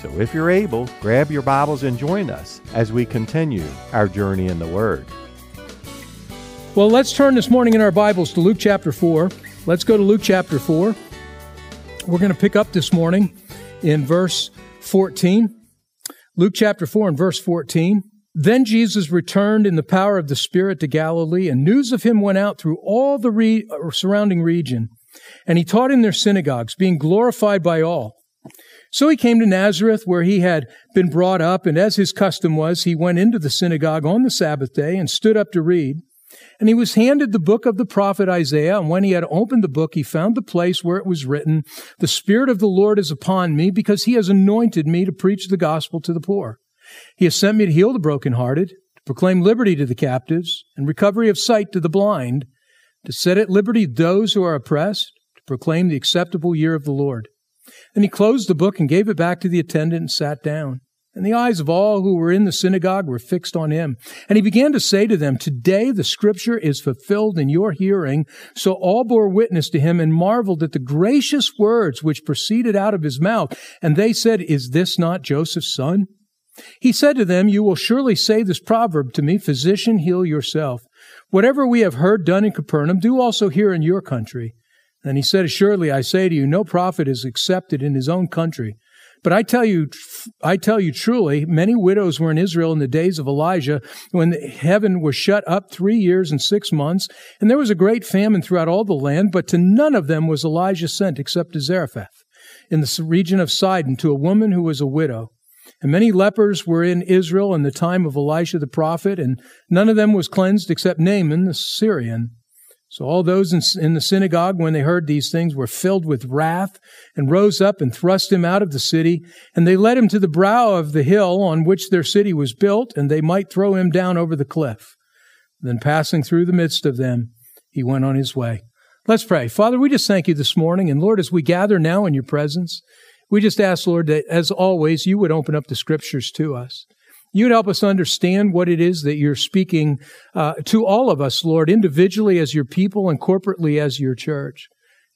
So if you're able, grab your Bibles and join us as we continue our journey in the Word. Well, let's turn this morning in our Bibles to Luke chapter 4. Let's go to Luke chapter 4. We're going to pick up this morning in verse 14. Luke chapter 4 and verse 14. Then Jesus returned in the power of the Spirit to Galilee, and news of him went out through all the re- uh, surrounding region. And he taught in their synagogues, being glorified by all. So he came to Nazareth, where he had been brought up, and as his custom was, he went into the synagogue on the Sabbath day and stood up to read. And he was handed the book of the prophet Isaiah, and when he had opened the book, he found the place where it was written, The Spirit of the Lord is upon me, because he has anointed me to preach the gospel to the poor. He has sent me to heal the brokenhearted, to proclaim liberty to the captives, and recovery of sight to the blind, to set at liberty those who are oppressed, to proclaim the acceptable year of the Lord. Then he closed the book and gave it back to the attendant and sat down. And the eyes of all who were in the synagogue were fixed on him. And he began to say to them, Today the scripture is fulfilled in your hearing. So all bore witness to him and marveled at the gracious words which proceeded out of his mouth. And they said, Is this not Joseph's son? He said to them, You will surely say this proverb to me, Physician, heal yourself. Whatever we have heard done in Capernaum, do also here in your country. And he said, Assuredly, I say to you, no prophet is accepted in his own country. But I tell you, I tell you truly, many widows were in Israel in the days of Elijah when heaven was shut up three years and six months, and there was a great famine throughout all the land, but to none of them was Elijah sent except to Zarephath in the region of Sidon to a woman who was a widow. And many lepers were in Israel in the time of Elisha the prophet, and none of them was cleansed except Naaman the Syrian. So all those in, in, the synagogue, when they heard these things, were filled with wrath and rose up and thrust him out of the city. And they led him to the brow of the hill on which their city was built, and they might throw him down over the cliff. Then passing through the midst of them, he went on his way. Let's pray. Father, we just thank you this morning. And Lord, as we gather now in your presence, we just ask, Lord, that as always, you would open up the scriptures to us. You'd help us understand what it is that you're speaking uh, to all of us, Lord, individually as your people and corporately as your church.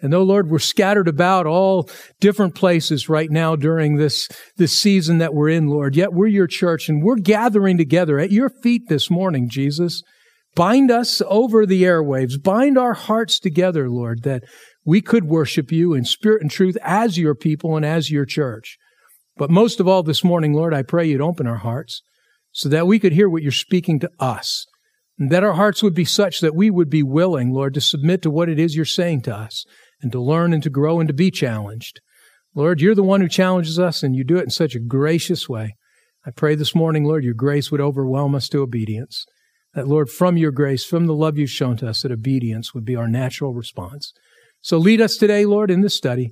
And though, Lord, we're scattered about all different places right now during this, this season that we're in, Lord, yet we're your church and we're gathering together at your feet this morning, Jesus. Bind us over the airwaves. Bind our hearts together, Lord, that we could worship you in spirit and truth as your people and as your church. But most of all this morning, Lord, I pray you'd open our hearts so that we could hear what you're speaking to us. And that our hearts would be such that we would be willing, Lord, to submit to what it is you're saying to us and to learn and to grow and to be challenged. Lord, you're the one who challenges us and you do it in such a gracious way. I pray this morning, Lord, your grace would overwhelm us to obedience. That, Lord, from your grace, from the love you've shown to us, that obedience would be our natural response. So lead us today, Lord, in this study.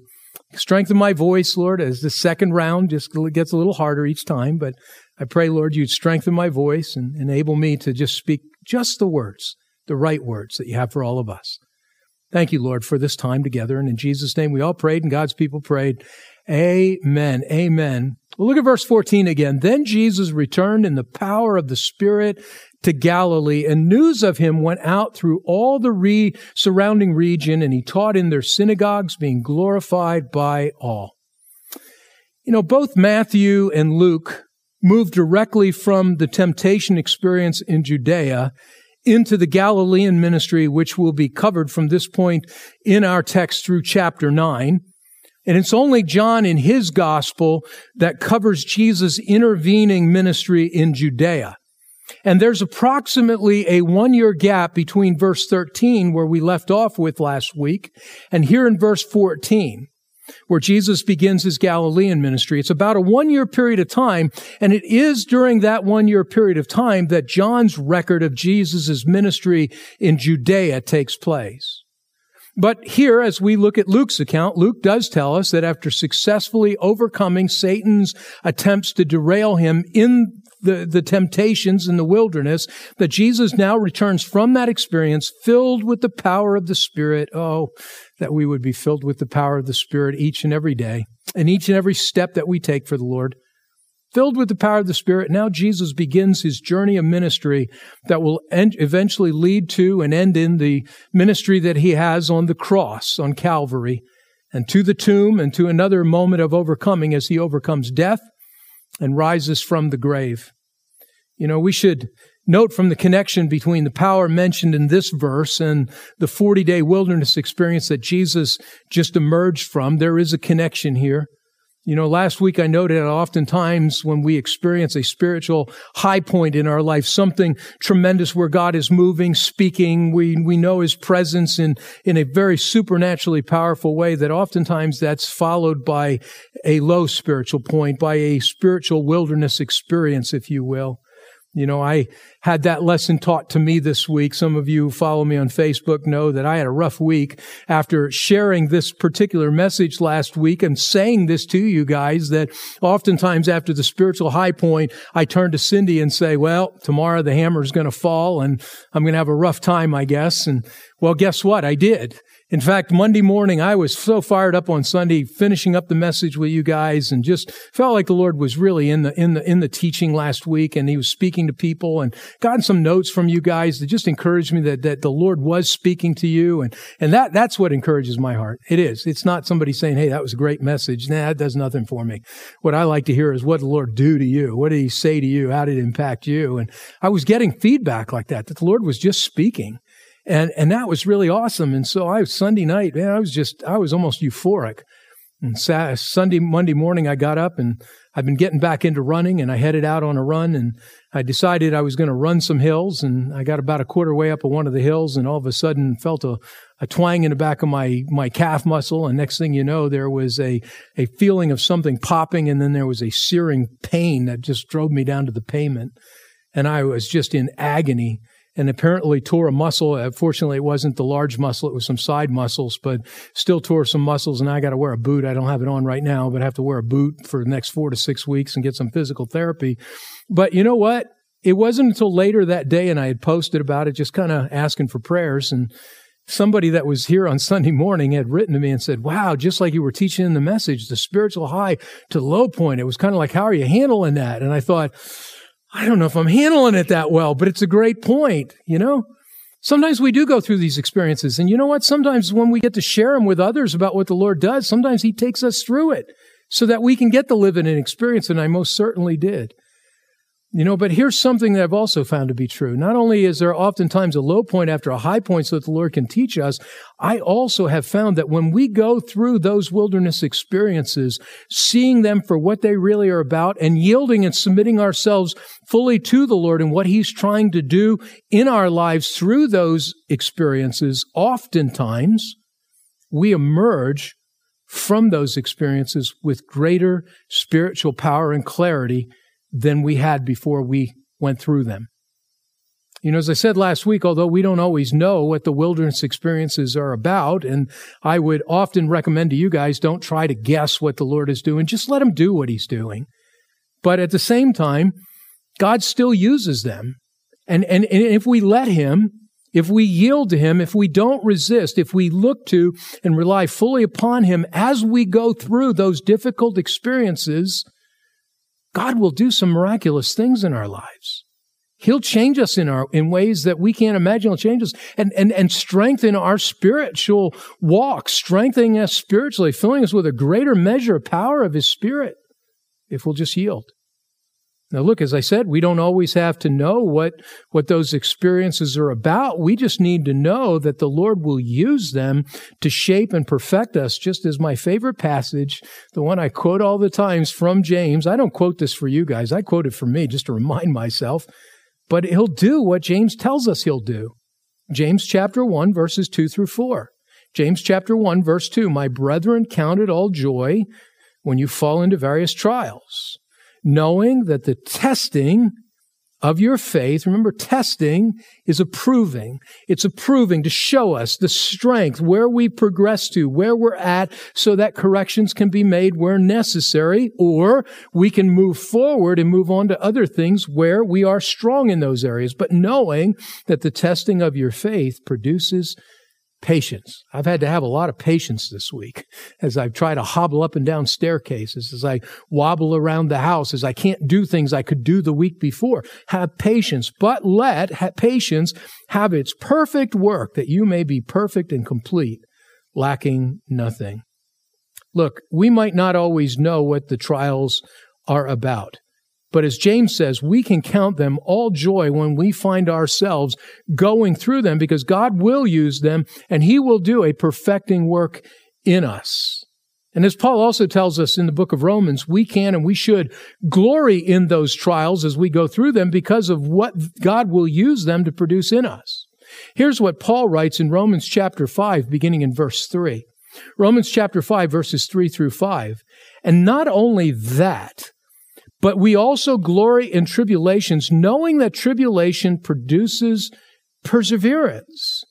Strengthen my voice, Lord, as the second round just gets a little harder each time, but I pray, Lord, you'd strengthen my voice and enable me to just speak just the words, the right words that you have for all of us. Thank you, Lord, for this time together. And in Jesus' name, we all prayed and God's people prayed. Amen. Amen. Well, look at verse 14 again. Then Jesus returned in the power of the Spirit to Galilee, and news of him went out through all the re- surrounding region, and he taught in their synagogues, being glorified by all. You know, both Matthew and Luke moved directly from the temptation experience in Judea into the Galilean ministry, which will be covered from this point in our text through chapter 9. And it's only John in his gospel that covers Jesus' intervening ministry in Judea. And there's approximately a one year gap between verse 13, where we left off with last week, and here in verse 14 where Jesus begins his Galilean ministry. It's about a one year period of time, and it is during that one year period of time that John's record of Jesus' ministry in Judea takes place. But here, as we look at Luke's account, Luke does tell us that after successfully overcoming Satan's attempts to derail him in the, the temptations in the wilderness, that Jesus now returns from that experience filled with the power of the Spirit. Oh, that we would be filled with the power of the Spirit each and every day and each and every step that we take for the Lord. Filled with the power of the Spirit, now Jesus begins his journey of ministry that will end, eventually lead to and end in the ministry that he has on the cross, on Calvary, and to the tomb and to another moment of overcoming as he overcomes death and rises from the grave. You know, we should note from the connection between the power mentioned in this verse and the 40 day wilderness experience that Jesus just emerged from. There is a connection here. You know, last week I noted that oftentimes when we experience a spiritual high point in our life, something tremendous where God is moving, speaking, we, we know His presence in, in a very supernaturally powerful way that oftentimes that's followed by a low spiritual point, by a spiritual wilderness experience, if you will. You know, I had that lesson taught to me this week. Some of you who follow me on Facebook know that I had a rough week after sharing this particular message last week and saying this to you guys that oftentimes after the spiritual high point, I turn to Cindy and say, well, tomorrow the hammer is going to fall and I'm going to have a rough time, I guess. And well, guess what? I did. In fact, Monday morning, I was so fired up on Sunday, finishing up the message with you guys and just felt like the Lord was really in the, in the, in the teaching last week and he was speaking to people and gotten some notes from you guys that just encouraged me that, that the Lord was speaking to you. And, and that, that's what encourages my heart. It is. It's not somebody saying, Hey, that was a great message. Nah, that does nothing for me. What I like to hear is what the Lord do to you? What did he say to you? How did it impact you? And I was getting feedback like that, that the Lord was just speaking. And, and that was really awesome. And so I, was Sunday night, man, I was just, I was almost euphoric. And Saturday, Sunday, Monday morning, I got up and I've been getting back into running and I headed out on a run and I decided I was going to run some hills and I got about a quarter way up one of the hills and all of a sudden felt a, a twang in the back of my, my calf muscle. And next thing you know, there was a, a feeling of something popping and then there was a searing pain that just drove me down to the pavement. And I was just in agony and apparently tore a muscle. Uh, fortunately, it wasn't the large muscle. It was some side muscles, but still tore some muscles. And I got to wear a boot. I don't have it on right now, but I have to wear a boot for the next four to six weeks and get some physical therapy. But you know what? It wasn't until later that day and I had posted about it, just kind of asking for prayers. And somebody that was here on Sunday morning had written to me and said, wow, just like you were teaching in the message, the spiritual high to low point. It was kind of like, how are you handling that? And I thought, I don't know if I'm handling it that well, but it's a great point, you know? Sometimes we do go through these experiences. And you know what? Sometimes when we get to share them with others about what the Lord does, sometimes He takes us through it so that we can get to live in an experience. And I most certainly did. You know, but here's something that I've also found to be true. Not only is there oftentimes a low point after a high point so that the Lord can teach us, I also have found that when we go through those wilderness experiences, seeing them for what they really are about and yielding and submitting ourselves fully to the Lord and what He's trying to do in our lives through those experiences, oftentimes we emerge from those experiences with greater spiritual power and clarity than we had before we went through them. You know, as I said last week, although we don't always know what the wilderness experiences are about, and I would often recommend to you guys don't try to guess what the Lord is doing, just let Him do what He's doing. But at the same time, God still uses them. And, and, and if we let Him, if we yield to Him, if we don't resist, if we look to and rely fully upon Him as we go through those difficult experiences, God will do some miraculous things in our lives. He'll change us in our in ways that we can't imagine. He'll change us and, and, and strengthen our spiritual walk, strengthening us spiritually, filling us with a greater measure of power of His Spirit if we'll just yield. Now, look, as I said, we don't always have to know what, what those experiences are about. We just need to know that the Lord will use them to shape and perfect us, just as my favorite passage, the one I quote all the times from James. I don't quote this for you guys. I quote it for me just to remind myself. But he'll do what James tells us he'll do. James chapter 1, verses 2 through 4. James chapter 1, verse 2. My brethren, count it all joy when you fall into various trials knowing that the testing of your faith. Remember, testing is approving. It's approving to show us the strength, where we progress to, where we're at, so that corrections can be made where necessary, or we can move forward and move on to other things where we are strong in those areas. But knowing that the testing of your faith produces Patience. I've had to have a lot of patience this week as I try to hobble up and down staircases, as I wobble around the house, as I can't do things I could do the week before. Have patience, but let patience have its perfect work that you may be perfect and complete, lacking nothing. Look, we might not always know what the trials are about. But as James says, we can count them all joy when we find ourselves going through them because God will use them and he will do a perfecting work in us. And as Paul also tells us in the book of Romans, we can and we should glory in those trials as we go through them because of what God will use them to produce in us. Here's what Paul writes in Romans chapter 5, beginning in verse 3. Romans chapter 5, verses 3 through 5. And not only that, but we also glory in tribulations, knowing that tribulation produces perseverance,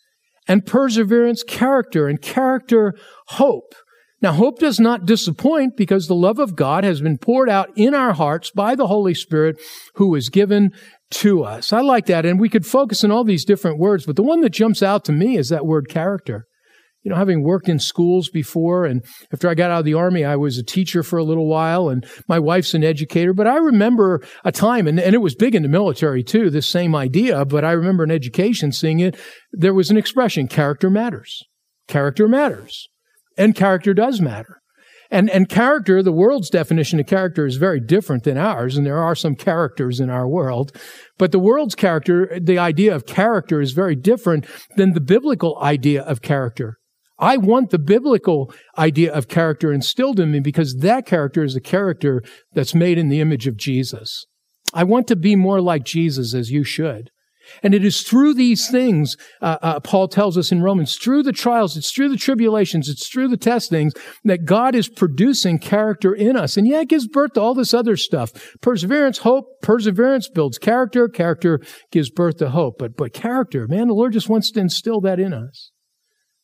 and perseverance, character, and character, hope. Now, hope does not disappoint because the love of God has been poured out in our hearts by the Holy Spirit who is given to us. I like that. And we could focus on all these different words, but the one that jumps out to me is that word character you know, having worked in schools before, and after I got out of the army, I was a teacher for a little while, and my wife's an educator. But I remember a time, and, and it was big in the military too, this same idea, but I remember in education seeing it. There was an expression, character matters. Character matters. And character does matter. And, and character, the world's definition of character is very different than ours, and there are some characters in our world. But the world's character, the idea of character is very different than the biblical idea of character. I want the biblical idea of character instilled in me because that character is a character that's made in the image of Jesus. I want to be more like Jesus as you should. And it is through these things, uh, uh, Paul tells us in Romans, through the trials, it's through the tribulations, it's through the testings that God is producing character in us. And yeah, it gives birth to all this other stuff. Perseverance, hope, perseverance builds character, character gives birth to hope. But, but character, man, the Lord just wants to instill that in us.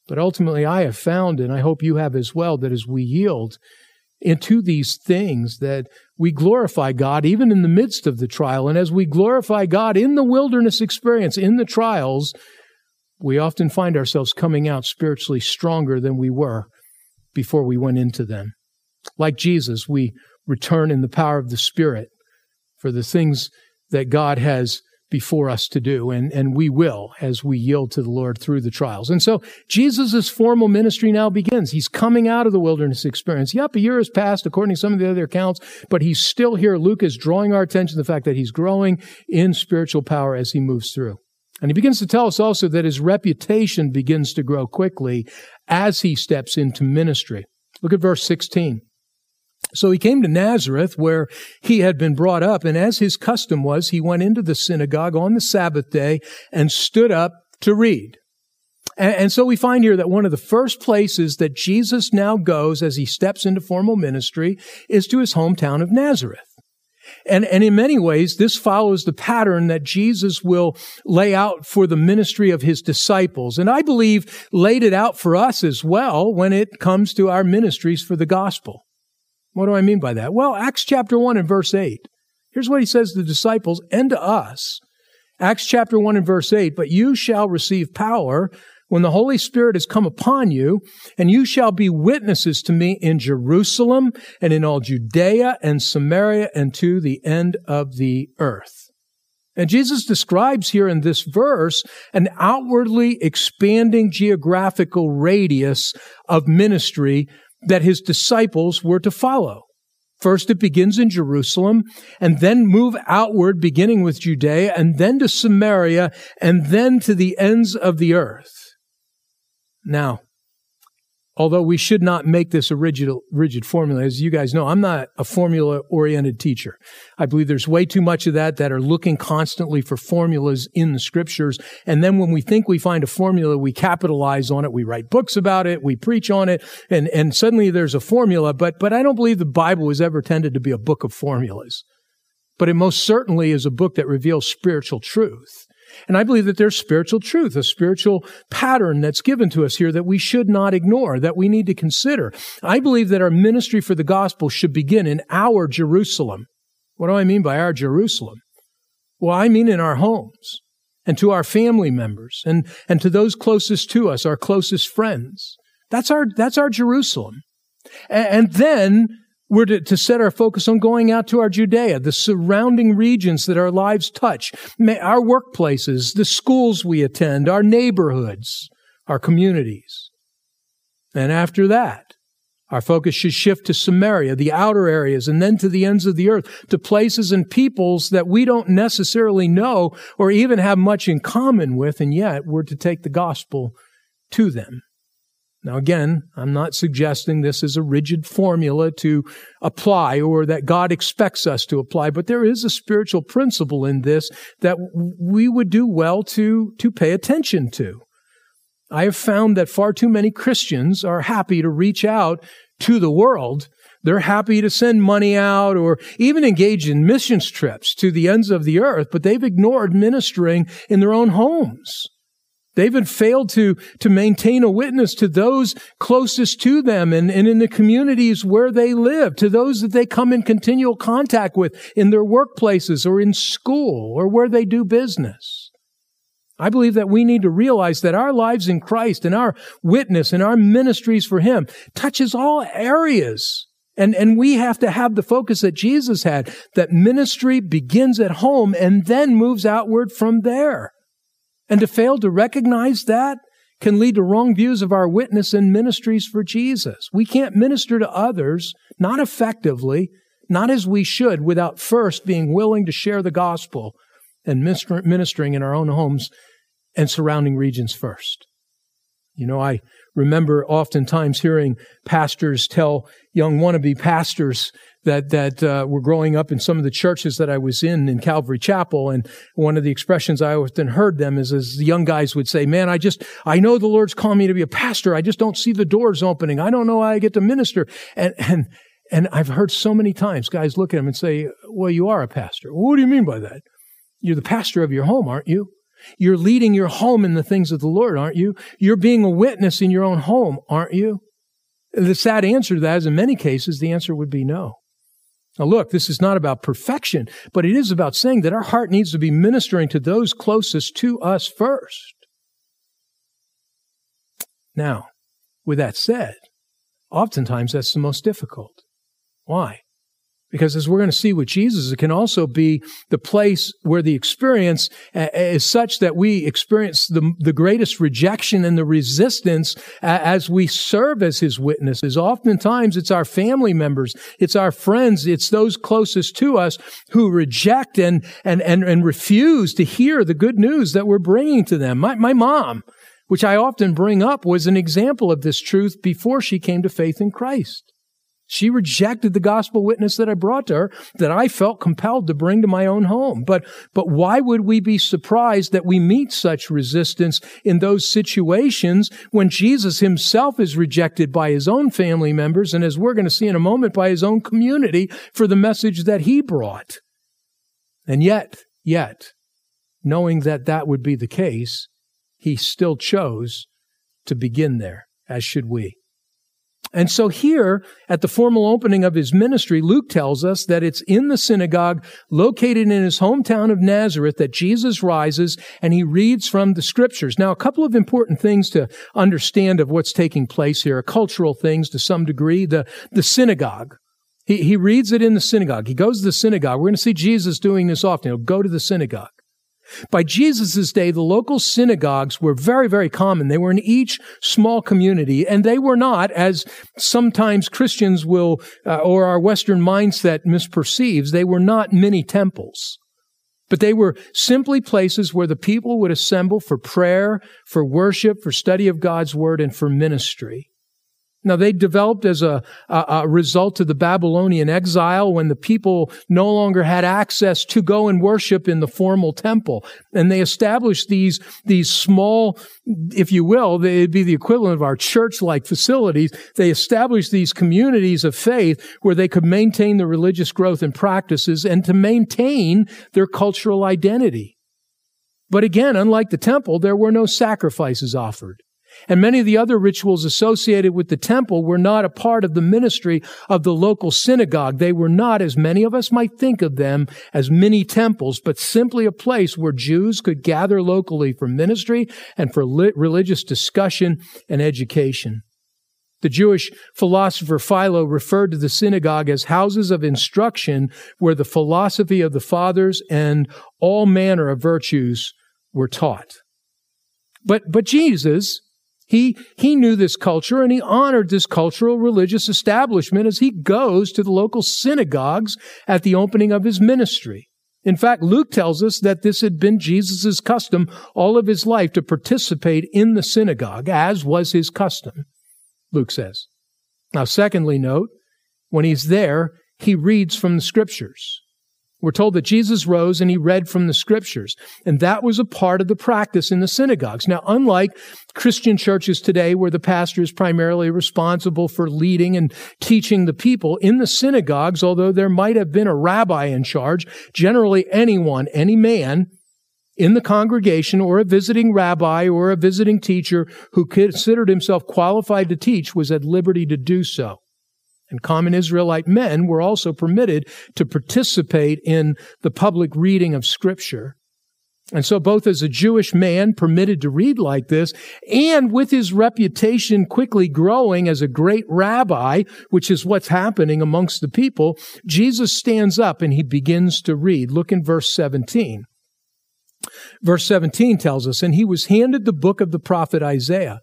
But ultimately, I have found, and I hope you have as well, that as we yield into these things, that we glorify God even in the midst of the trial. And as we glorify God in the wilderness experience, in the trials, we often find ourselves coming out spiritually stronger than we were before we went into them. Like Jesus, we return in the power of the Spirit for the things that God has before us to do, and, and we will as we yield to the Lord through the trials. And so Jesus' formal ministry now begins. He's coming out of the wilderness experience. Yep, a year has passed according to some of the other accounts, but he's still here. Luke is drawing our attention to the fact that he's growing in spiritual power as he moves through. And he begins to tell us also that his reputation begins to grow quickly as he steps into ministry. Look at verse 16. So he came to Nazareth where he had been brought up, and as his custom was, he went into the synagogue on the Sabbath day and stood up to read. And, so we find here that one of the first places that Jesus now goes as he steps into formal ministry is to his hometown of Nazareth. And, and in many ways, this follows the pattern that Jesus will lay out for the ministry of his disciples. And I believe laid it out for us as well when it comes to our ministries for the gospel. What do I mean by that? Well, Acts chapter 1 and verse 8. Here's what he says to the disciples and to us. Acts chapter 1 and verse 8, but you shall receive power when the Holy Spirit has come upon you, and you shall be witnesses to me in Jerusalem and in all Judea and Samaria and to the end of the earth. And Jesus describes here in this verse an outwardly expanding geographical radius of ministry that his disciples were to follow. First, it begins in Jerusalem and then move outward, beginning with Judea and then to Samaria and then to the ends of the earth. Now, although we should not make this a rigid, rigid formula. As you guys know, I'm not a formula oriented teacher. I believe there's way too much of that that are looking constantly for formulas in the scriptures. And then when we think we find a formula, we capitalize on it. We write books about it. We preach on it. And, and suddenly there's a formula. But, but I don't believe the Bible was ever tended to be a book of formulas. but it most certainly is a book that reveals spiritual truth. And I believe that there's spiritual truth, a spiritual pattern that's given to us here that we should not ignore, that we need to consider. I believe that our ministry for the gospel should begin in our Jerusalem. What do I mean by our Jerusalem? Well, I mean in our homes and to our family members and, and to those closest to us, our closest friends. That's our, that's our Jerusalem. And, and then we're to, to, set our focus on going out to our Judea, the surrounding regions that our lives touch, our workplaces, the schools we attend, our neighborhoods, our communities. And after that, our focus should shift to Samaria, the outer areas, and then to the ends of the earth, to places and peoples that we don't necessarily know or even have much in common with, and yet we're to take the gospel to them. Now, again, I'm not suggesting this is a rigid formula to apply or that God expects us to apply, but there is a spiritual principle in this that we would do well to, to pay attention to. I have found that far too many Christians are happy to reach out to the world. They're happy to send money out or even engage in missions trips to the ends of the earth, but they've ignored ministering in their own homes. They've failed to, to maintain a witness to those closest to them and, and in the communities where they live, to those that they come in continual contact with in their workplaces or in school or where they do business. I believe that we need to realize that our lives in Christ and our witness and our ministries for Him touches all areas. And, and we have to have the focus that Jesus had, that ministry begins at home and then moves outward from there. And to fail to recognize that can lead to wrong views of our witness and ministries for Jesus. We can't minister to others, not effectively, not as we should, without first being willing to share the gospel and ministering in our own homes and surrounding regions first. You know, I remember oftentimes hearing pastors tell young wannabe pastors that that uh, were growing up in some of the churches that I was in in Calvary Chapel, and one of the expressions I often heard them is as the young guys would say, "Man, I just I know the Lord's calling me to be a pastor. I just don't see the doors opening. I don't know how I get to minister." And and and I've heard so many times guys look at him and say, "Well, you are a pastor. What do you mean by that? You're the pastor of your home, aren't you?" You're leading your home in the things of the Lord, aren't you? You're being a witness in your own home, aren't you? The sad answer to that is in many cases, the answer would be no. Now, look, this is not about perfection, but it is about saying that our heart needs to be ministering to those closest to us first. Now, with that said, oftentimes that's the most difficult. Why? Because as we're going to see with Jesus, it can also be the place where the experience uh, is such that we experience the, the greatest rejection and the resistance uh, as we serve as his witnesses. Oftentimes it's our family members, it's our friends, it's those closest to us who reject and, and, and, and refuse to hear the good news that we're bringing to them. My, my mom, which I often bring up, was an example of this truth before she came to faith in Christ. She rejected the gospel witness that I brought to her that I felt compelled to bring to my own home. But, but why would we be surprised that we meet such resistance in those situations when Jesus himself is rejected by his own family members and as we're going to see in a moment by his own community for the message that he brought? And yet, yet, knowing that that would be the case, he still chose to begin there, as should we. And so here at the formal opening of his ministry, Luke tells us that it's in the synagogue located in his hometown of Nazareth that Jesus rises and he reads from the scriptures. Now, a couple of important things to understand of what's taking place here, cultural things to some degree. The, the synagogue. He, he reads it in the synagogue. He goes to the synagogue. We're going to see Jesus doing this often. He'll go to the synagogue. By Jesus' day, the local synagogues were very, very common. They were in each small community, and they were not, as sometimes Christians will, uh, or our Western mindset misperceives, they were not many temples. But they were simply places where the people would assemble for prayer, for worship, for study of God's word, and for ministry. Now, they developed as a, a, a, result of the Babylonian exile when the people no longer had access to go and worship in the formal temple. And they established these, these small, if you will, they'd be the equivalent of our church-like facilities. They established these communities of faith where they could maintain their religious growth and practices and to maintain their cultural identity. But again, unlike the temple, there were no sacrifices offered. And many of the other rituals associated with the temple were not a part of the ministry of the local synagogue. They were not, as many of us might think of them, as mini temples, but simply a place where Jews could gather locally for ministry and for religious discussion and education. The Jewish philosopher Philo referred to the synagogue as houses of instruction where the philosophy of the fathers and all manner of virtues were taught. But, but Jesus, he, he knew this culture and he honored this cultural religious establishment as he goes to the local synagogues at the opening of his ministry. In fact, Luke tells us that this had been Jesus' custom all of his life to participate in the synagogue, as was his custom, Luke says. Now, secondly, note, when he's there, he reads from the scriptures. We're told that Jesus rose and he read from the scriptures. And that was a part of the practice in the synagogues. Now, unlike Christian churches today where the pastor is primarily responsible for leading and teaching the people, in the synagogues, although there might have been a rabbi in charge, generally anyone, any man in the congregation or a visiting rabbi or a visiting teacher who considered himself qualified to teach was at liberty to do so and common Israelite men were also permitted to participate in the public reading of Scripture. And so, both as a Jewish man permitted to read like this, and with his reputation quickly growing as a great rabbi, which is what's happening amongst the people, Jesus stands up and he begins to read. Look in verse 17. Verse 17 tells us, And he was handed the book of the prophet Isaiah.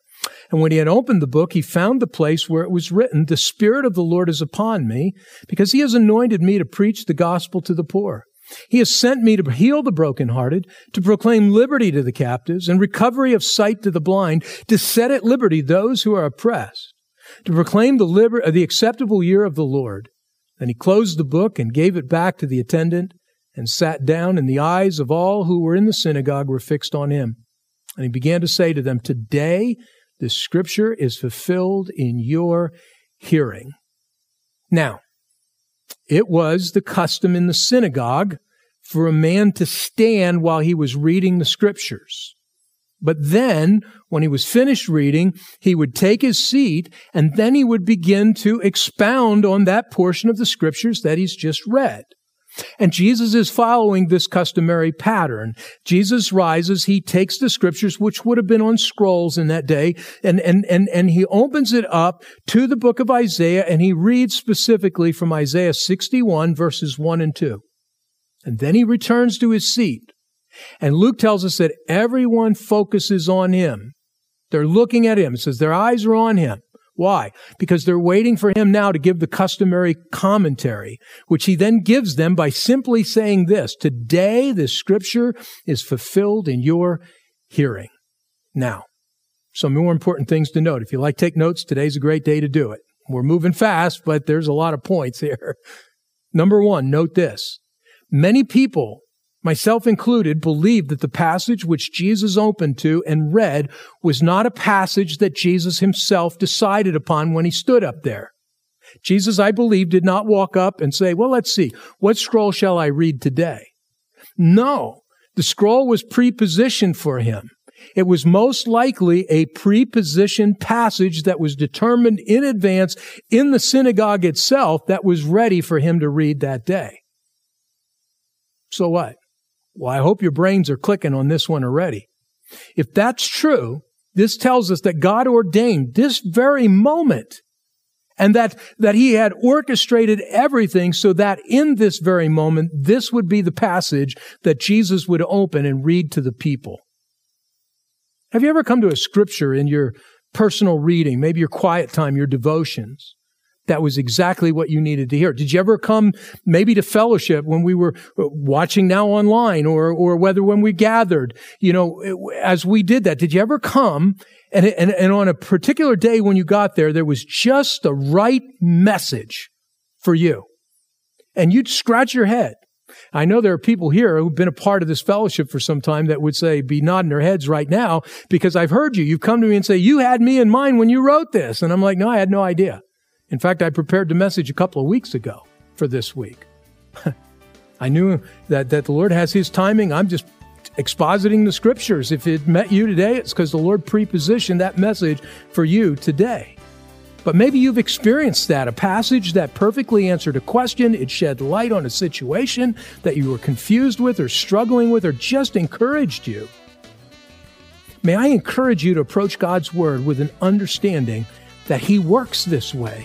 And when he had opened the book, he found the place where it was written, The Spirit of the Lord is upon me, because he has anointed me to preach the gospel to the poor. He has sent me to heal the brokenhearted, to proclaim liberty to the captives, and recovery of sight to the blind, to set at liberty those who are oppressed, to proclaim the, liber- uh, the acceptable year of the Lord. Then he closed the book and gave it back to the attendant and sat down, and the eyes of all who were in the synagogue were fixed on him. And he began to say to them, Today the scripture is fulfilled in your hearing. Now, it was the custom in the synagogue for a man to stand while he was reading the scriptures. But then, when he was finished reading, he would take his seat and then he would begin to expound on that portion of the scriptures that he's just read. And Jesus is following this customary pattern. Jesus rises, he takes the scriptures, which would have been on scrolls in that day, and, and, and, and he opens it up to the book of Isaiah, and he reads specifically from Isaiah 61, verses 1 and 2. And then he returns to his seat. And Luke tells us that everyone focuses on him. They're looking at him. It says their eyes are on him. Why? Because they're waiting for him now to give the customary commentary, which he then gives them by simply saying this, today the scripture is fulfilled in your hearing. Now, some more important things to note. If you like take notes, today's a great day to do it. We're moving fast, but there's a lot of points here. Number one, note this. Many people myself included, believed that the passage which Jesus opened to and read was not a passage that Jesus himself decided upon when he stood up there. Jesus, I believe, did not walk up and say, well, let's see, what scroll shall I read today? No, the scroll was prepositioned for him. It was most likely a prepositioned passage that was determined in advance in the synagogue itself that was ready for him to read that day. So what? Well, I hope your brains are clicking on this one already. If that's true, this tells us that God ordained this very moment and that, that he had orchestrated everything so that in this very moment, this would be the passage that Jesus would open and read to the people. Have you ever come to a scripture in your personal reading, maybe your quiet time, your devotions, that was exactly what you needed to hear. Did you ever come maybe to fellowship when we were uh, watching now online or, or whether when we gathered, you know, as we did that, did you ever come and, and, and on a particular day when you got there, there was just the right message for you. And you'd scratch your head. I know there are people here who've been a part of this fellowship for some time that would say, be nodding their heads right now because I've heard you. You've come to me and say, you had me in mind when you wrote this. And I'm like, no, I had no idea. In fact, I prepared the message a couple of weeks ago for this week. I knew that, that the Lord has His timing. I'm just expositing the scriptures. If it met you today, it's because the Lord prepositioned that message for you today. But maybe you've experienced that a passage that perfectly answered a question, it shed light on a situation that you were confused with or struggling with or just encouraged you. May I encourage you to approach God's Word with an understanding that He works this way